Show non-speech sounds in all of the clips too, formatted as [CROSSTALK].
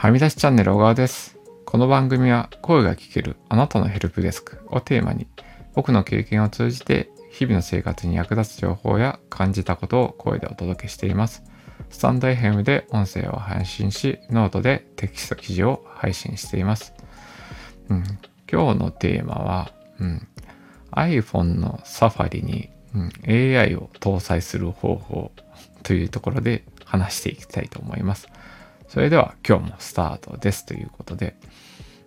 はみ出しチャンネル小川です。この番組は声が聞けるあなたのヘルプデスクをテーマに僕の経験を通じて日々の生活に役立つ情報や感じたことを声でお届けしています。 stand.fm で音声を配信し、ノートでテキスト記事を配信しています。うん、今日のテーマは、うん、iPhone の Safari に、うん、AI を搭載する方法というところで話していきたいと思います。それでは今日もスタートですということで、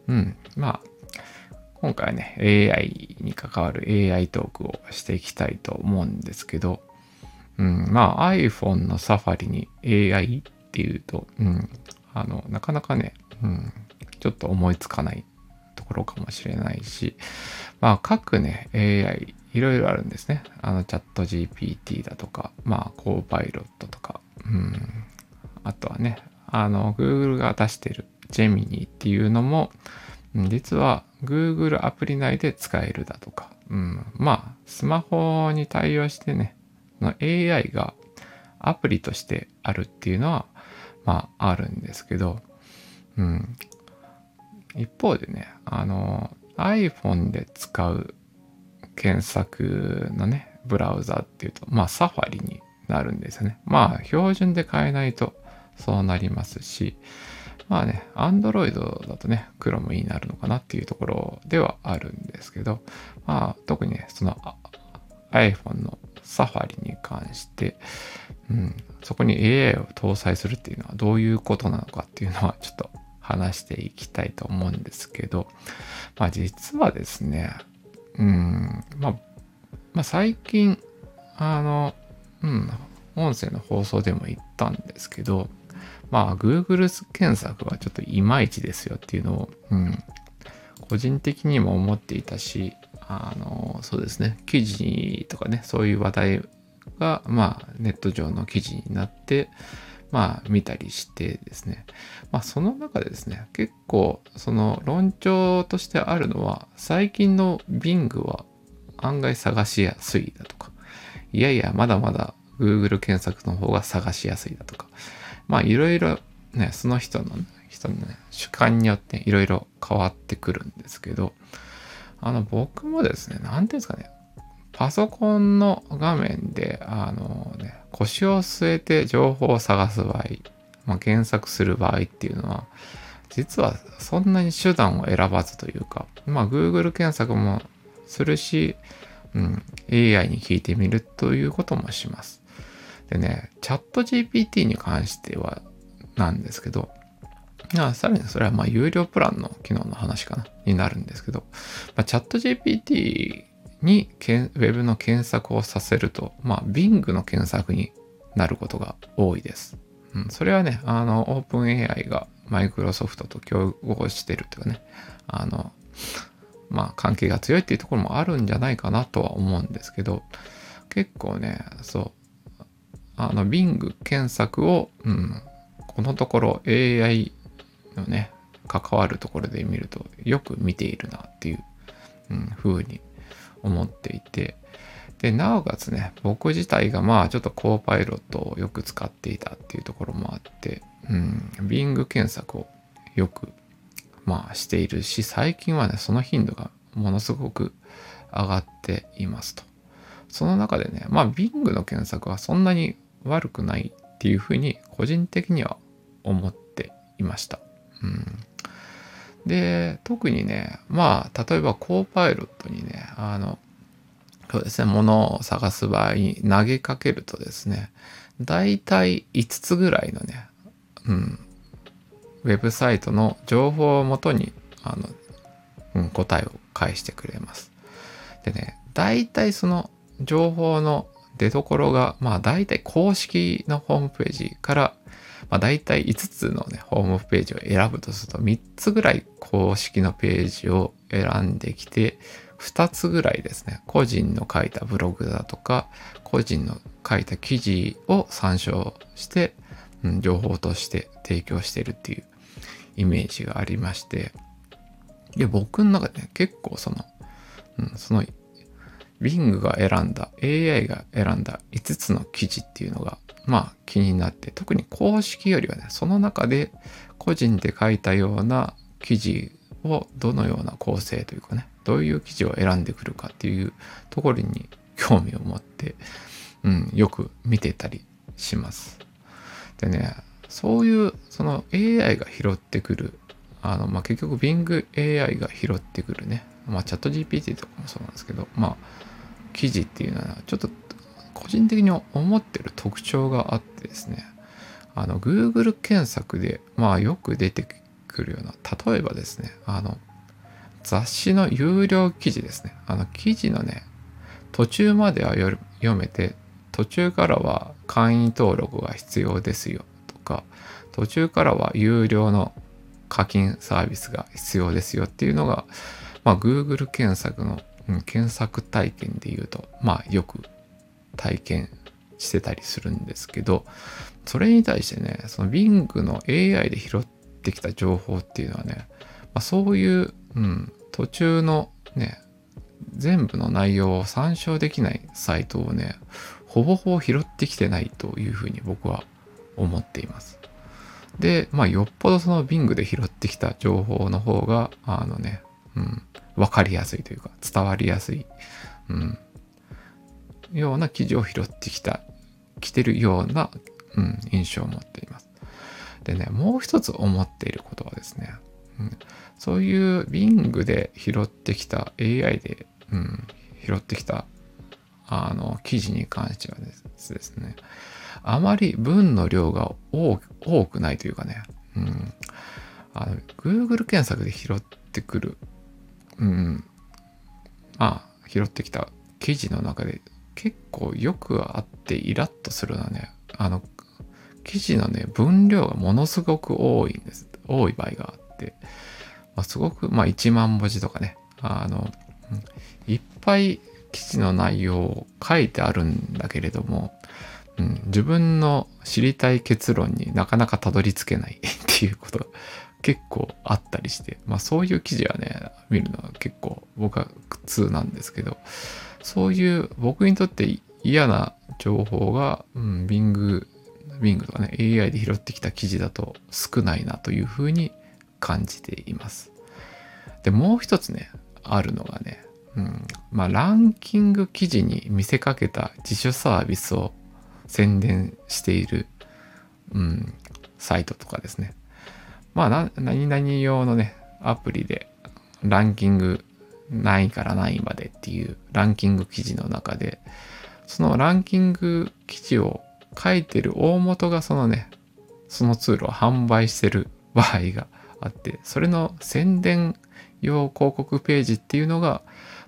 うん、まあ、今回はね、AI に関わる AI トークをしていきたいと思うんですけど、うん、まあ iPhone のサファリに AI っていうと、うん、あの、なかなかね、うん、ちょっと思いつかないところかもしれないし、まあ各ね、AI いろいろあるんですね。あのチャット GPT だとか、まあコーパイロットとか、うん、あとはね、あの Google が出してる Gemini っていうのも、実は Google アプリ内で使えるだとか、うん、まあスマホに対応してね、の AI がアプリとしてあるっていうのは、まああるんですけど、うん、一方でね、あの iPhone で使う検索のね、ブラウザっていうと、まあサファリになるんですよね。まあ標準で変えないとそうなりますし、まあね、Android だとね、Chrome になるのかなっていうところではあるんですけど、まあ特にね、その iPhone のサファリに関して、うん、そこに AI を搭載するっていうのはどういうことなのかっていうのはちょっと話していきたいと思うんですけど、まあ実はですね、うん、まあ、まあ最近、あの、うん、音声の放送でも言ったんですけど、まあ Google 検索はちょっといまいちですよっていうのを、うん、個人的にも思っていたし、あの、そうですね、記事とかね、そういう話題が、まあネット上の記事になって、まあ見たりしてですね、まあその中でですね、結構その論調としてあるのは、最近の Bing は案外探しやすいだとか、いやいや、まだまだ Google 検索の方が探しやすいだとか、まあいろいろね、その人の、人のね、主観によっていろいろ変わってくるんですけど、あの僕もですね、なんていうんですかね、パソコンの画面で、あのね、腰を据えて情報を探す場合、まあ、検索する場合っていうのは、実はそんなに手段を選ばずというか、まあ Google 検索もするし、うん、AI に聞いてみるということもします。でね、チャット GPT に関してはなんですけど、あさらにそれはまあ有料プランの機能の話かな、になるんですけど、まあ、チャット GPT にけんウェブの検索をさせると、まあ Bing の検索になることが多いです。うん、それはね、あの、OpenAI がマイクロソフトと競合してるというかね、あの、まあ関係が強いっていうところもあるんじゃないかなとは思うんですけど、結構ね、そう、あの、Bing 検索を、うん、このところ AI のね、関わるところで見るとよく見ているなっていう、うん、風に思っていて、で、なおかつね、僕自体がまあちょっとコーパイロットをよく使っていたっていうところもあって、うん、Bing 検索をよくまあしているし、最近はね、その頻度がものすごく上がっていますと。その中でね、まあ Bing の検索はそんなに悪くないっていうふうに個人的には思っていました。うん、で、特にね、まあ例えばコーパイロットにね、あの、そうですね、物を探す場合に投げかけるとですね、だいたい5つぐらいのね、うん、ウェブサイトの情報をもとにあの、うん、答えを返してくれます。でね、大体その情報の出所が、まあ大体公式のホームページから、まあ大体5つのね、ホームページを選ぶとすると3つぐらい公式のページを選んできて、2つぐらいですね、個人の書いたブログだとか、個人の書いた記事を参照して、うん、情報として提供してるっていうイメージがありまして、で、僕の中でね、結構その、うん、その Bing が選んだ AI が選んだ5つの記事っていうのがまあ気になって特に公式よりはねその中で個人で書いたような記事をどのような構成というかねどういう記事を選んでくるかっていうところに興味を持って、うん、よく見てたりします。でねそういうその AI が拾ってくるあの、まあ、結局 Bing AI が拾ってくるね、まあ、チャット GPT とかもそうなんですけど、まあ、記事っていうのはちょっと個人的に思ってる特徴があってですね。あの Google 検索でまあよく出てくるような例えばですねあの雑誌の有料記事ですね。あの記事のね途中までは読めて途中からは会員登録が必要ですよとか途中からは有料の課金サービスが必要ですよっていうのが、まあ、Google 検索の、うん、検索体験で言うとまあよく体験してたりするんですけどそれに対してねその Bing の AI で拾ってきた情報っていうのはね、まあ、そういう、うん、途中のね全部の内容を参照できないサイトをねほぼほぼ拾ってきてないというふうに僕は思っています。で、まあ、よっぽどその Bing で拾ってきた情報の方が、あのね、うん、わかりやすいというか、伝わりやすい、うん、ような記事を拾ってきた、来てるような、うん、印象を持っています。でね、もう一つ思っていることはですね、うん、そういう Bing で拾ってきた AI で、うん、拾ってきたあの記事に関してはですね、あまり文の量が多くないというかね、うん、あの Google 検索で拾ってくる、うん、まあ、拾ってきた。記事の中で結構よくあってイラッとするのはね、あの、記事のね、分量がものすごく多いんです。多い場合があって、まあ、すごく、まあ、1万文字とかね、あの、いっぱい記事の内容を書いてあるんだけれども、うん、自分の知りたい結論になかなかたどり着けないっていうことが結構あったりして、まあそういう記事はね、見るのは結構僕は苦痛なんですけど、そういう僕にとって嫌な情報が、うん、Bing、Bing とかね、AI で拾ってきた記事だと少ないなというふうに感じています。で、もう一つね、あるのがね、うん、まあランキング記事に見せかけた自主サービスを宣伝している、うん、サイトとかですね。まあ、何々用のね、アプリでランキング何位から何位までっていうランキング記事の中で、そのランキング記事を書いてる大元がそのね、そのツールを販売してる場合があって、それの宣伝用広告ページっていうのが、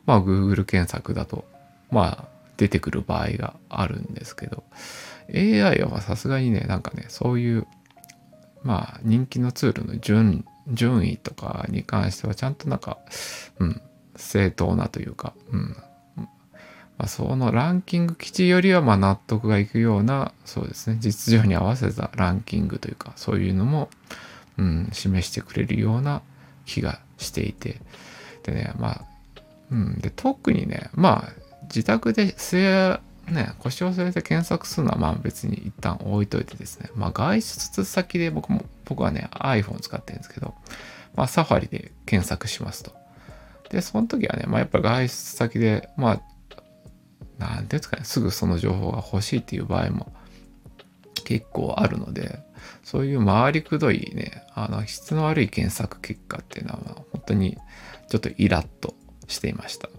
まあ Google 検索だと、まあ出てくる場合があるんですけど AI はさすがにねなんかねそういうまあ人気のツールの順順位とかに関してはちゃんとなんか、うん、正当なというか、うん。まあ、そのランキング基地よりはま納得がいくようなそうですね実情に合わせたランキングというかそういうのも、うん、示してくれるような気がしていて。でねまあ、うん、で特にねまあ自宅で、ね、腰を据えて検索するのはまあ別に一旦置いといてですね、まあ外出先で僕も、僕はね iPhone 使ってるんですけど、まあサファリで検索しますと。で、その時はね、まあやっぱ外出先で、まあ、なんていうんですかね、すぐその情報が欲しいっていう場合も結構あるので、そういう回りくどいね、あの質の悪い検索結果っていうのは本当にちょっとイラッとしていました。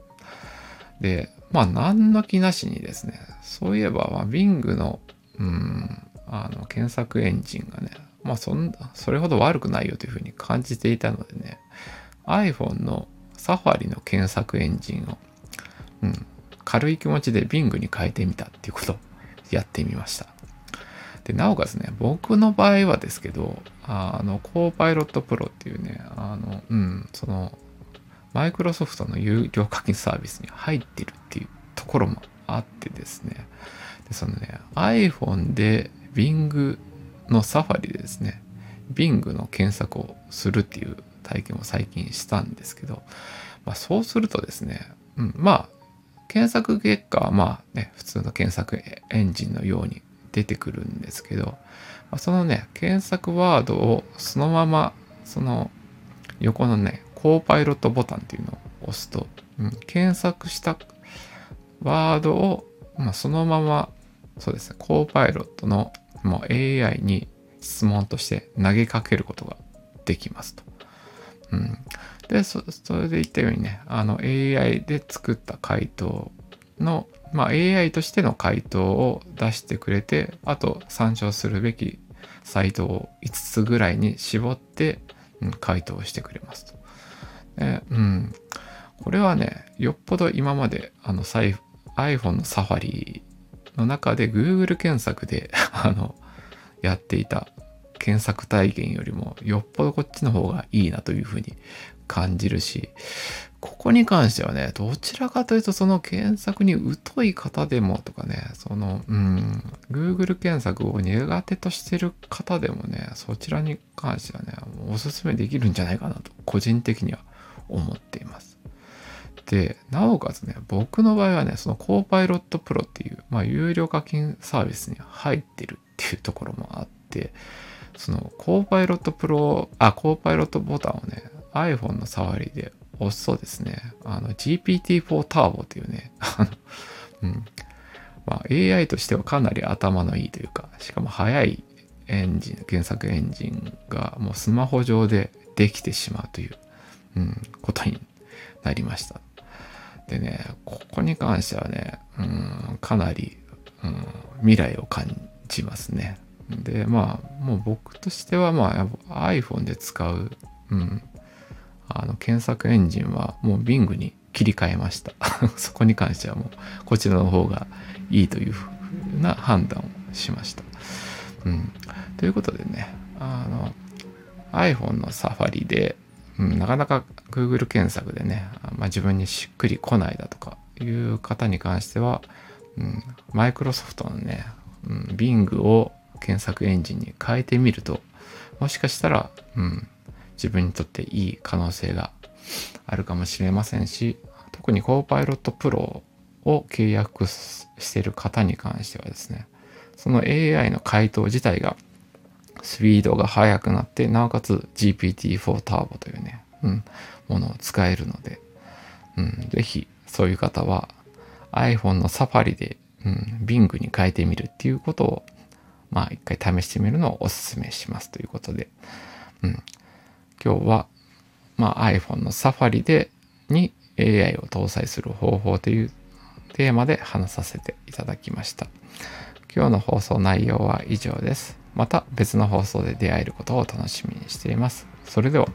で、まあ、何の気なしにですね、そういえば、まあ、Bing の、うん、あの、検索エンジンがね、まあ、そんなそれほど悪くないよというふうに感じていたのでね、iPhone の Safari の検索エンジンを、うん、軽い気持ちで Bing に変えてみたっていうことをやってみました。で、なおかつね、僕の場合はですけど、あの、コーパイロットプロっていうね、あの、うん、その、マイクロソフトの有料課金サービスに入ってるっていうところもあってですね、でそのね、iPhone で Bing のサファリでですね、Bing の検索をするっていう体験を最近したんですけど、まあ、そうするとですね、うん、まあ、検索結果はまあね、普通の検索エンジンのように出てくるんですけど、まあそのね、検索ワードをそのまま、その横のね、コーパイロットボタンっていうのを押すと、うん、検索したワードを、まあ、そのまま、そうですね、コーパイロットのもう AI に質問として投げかけることができますと。うん、でそ、それで言ったようにね、あの AI で作った回答の、まあ、AI としての回答を出してくれて、あと参照するべきサイトを5つぐらいに絞って、うん、回答してくれますと。でうん、これはね、よっぽど今まであの iPhone のサファリの中で Google 検索で [LAUGHS] あのやっていた検索体験よりもよっぽどこっちの方がいいなというふうに感じるし、ここに関してはね、どちらかというとその検索に疎い方でもとかね、その、うん、Google 検索を苦手としてる方でもね、そちらに関してはね、おすすめできるんじゃないかなと、個人的には思っています。で、なおかつね、僕の場合はね、そのコーパイロットプロっていう、まあ、有料課金サービスに入ってるっていうところもあって、そのコーパイロットプロ、あ、コーパイロットボタンをね、iPhone の触りで押すとですね、あの GPT-4 ターボというね、あのうんまあ、AI としてはかなり頭のいいというか、しかも速いエンジン、検索エンジンがもうスマホ上でできてしまうという、うん、ことになりました。でね、ここに関してはね、うん、かなり、うん、未来を感じますね。で、まあ、もう僕としては、まあ、iPhone で使う、うん、あの、検索エンジンはもう Bing に切り替えました。[LAUGHS] そこに関してはもう、こちらの方がいいというふうな判断をしました。うん。ということでね、あの、iPhone のサファリで、うん、なかなか Google 検索でね、まあ、自分にしっくりこないだとかいう方に関しては、うん、マイクロソフトのね、うん、Bing を検索エンジンに変えてみると、もしかしたら、うん、自分にとっていい可能性があるかもしれませんし、特に Copilot Pro を契約している方に関してはですね、その AI の回答自体がスピードが速くなって、なおかつ GPT-4 Turbo というね、うん、ものを使えるので、うん、ぜひそういう方は iPhone の Safari で、うん、Bing に変えてみるっていうことをまあ一回試してみるのをお勧めしますということで、うん、今日は、まあ、iPhone の Safari でに AI を搭載する方法というテーマで話させていただきました。今日の放送内容は以上です。また別の放送で出会えることを楽しみにしています。それでは。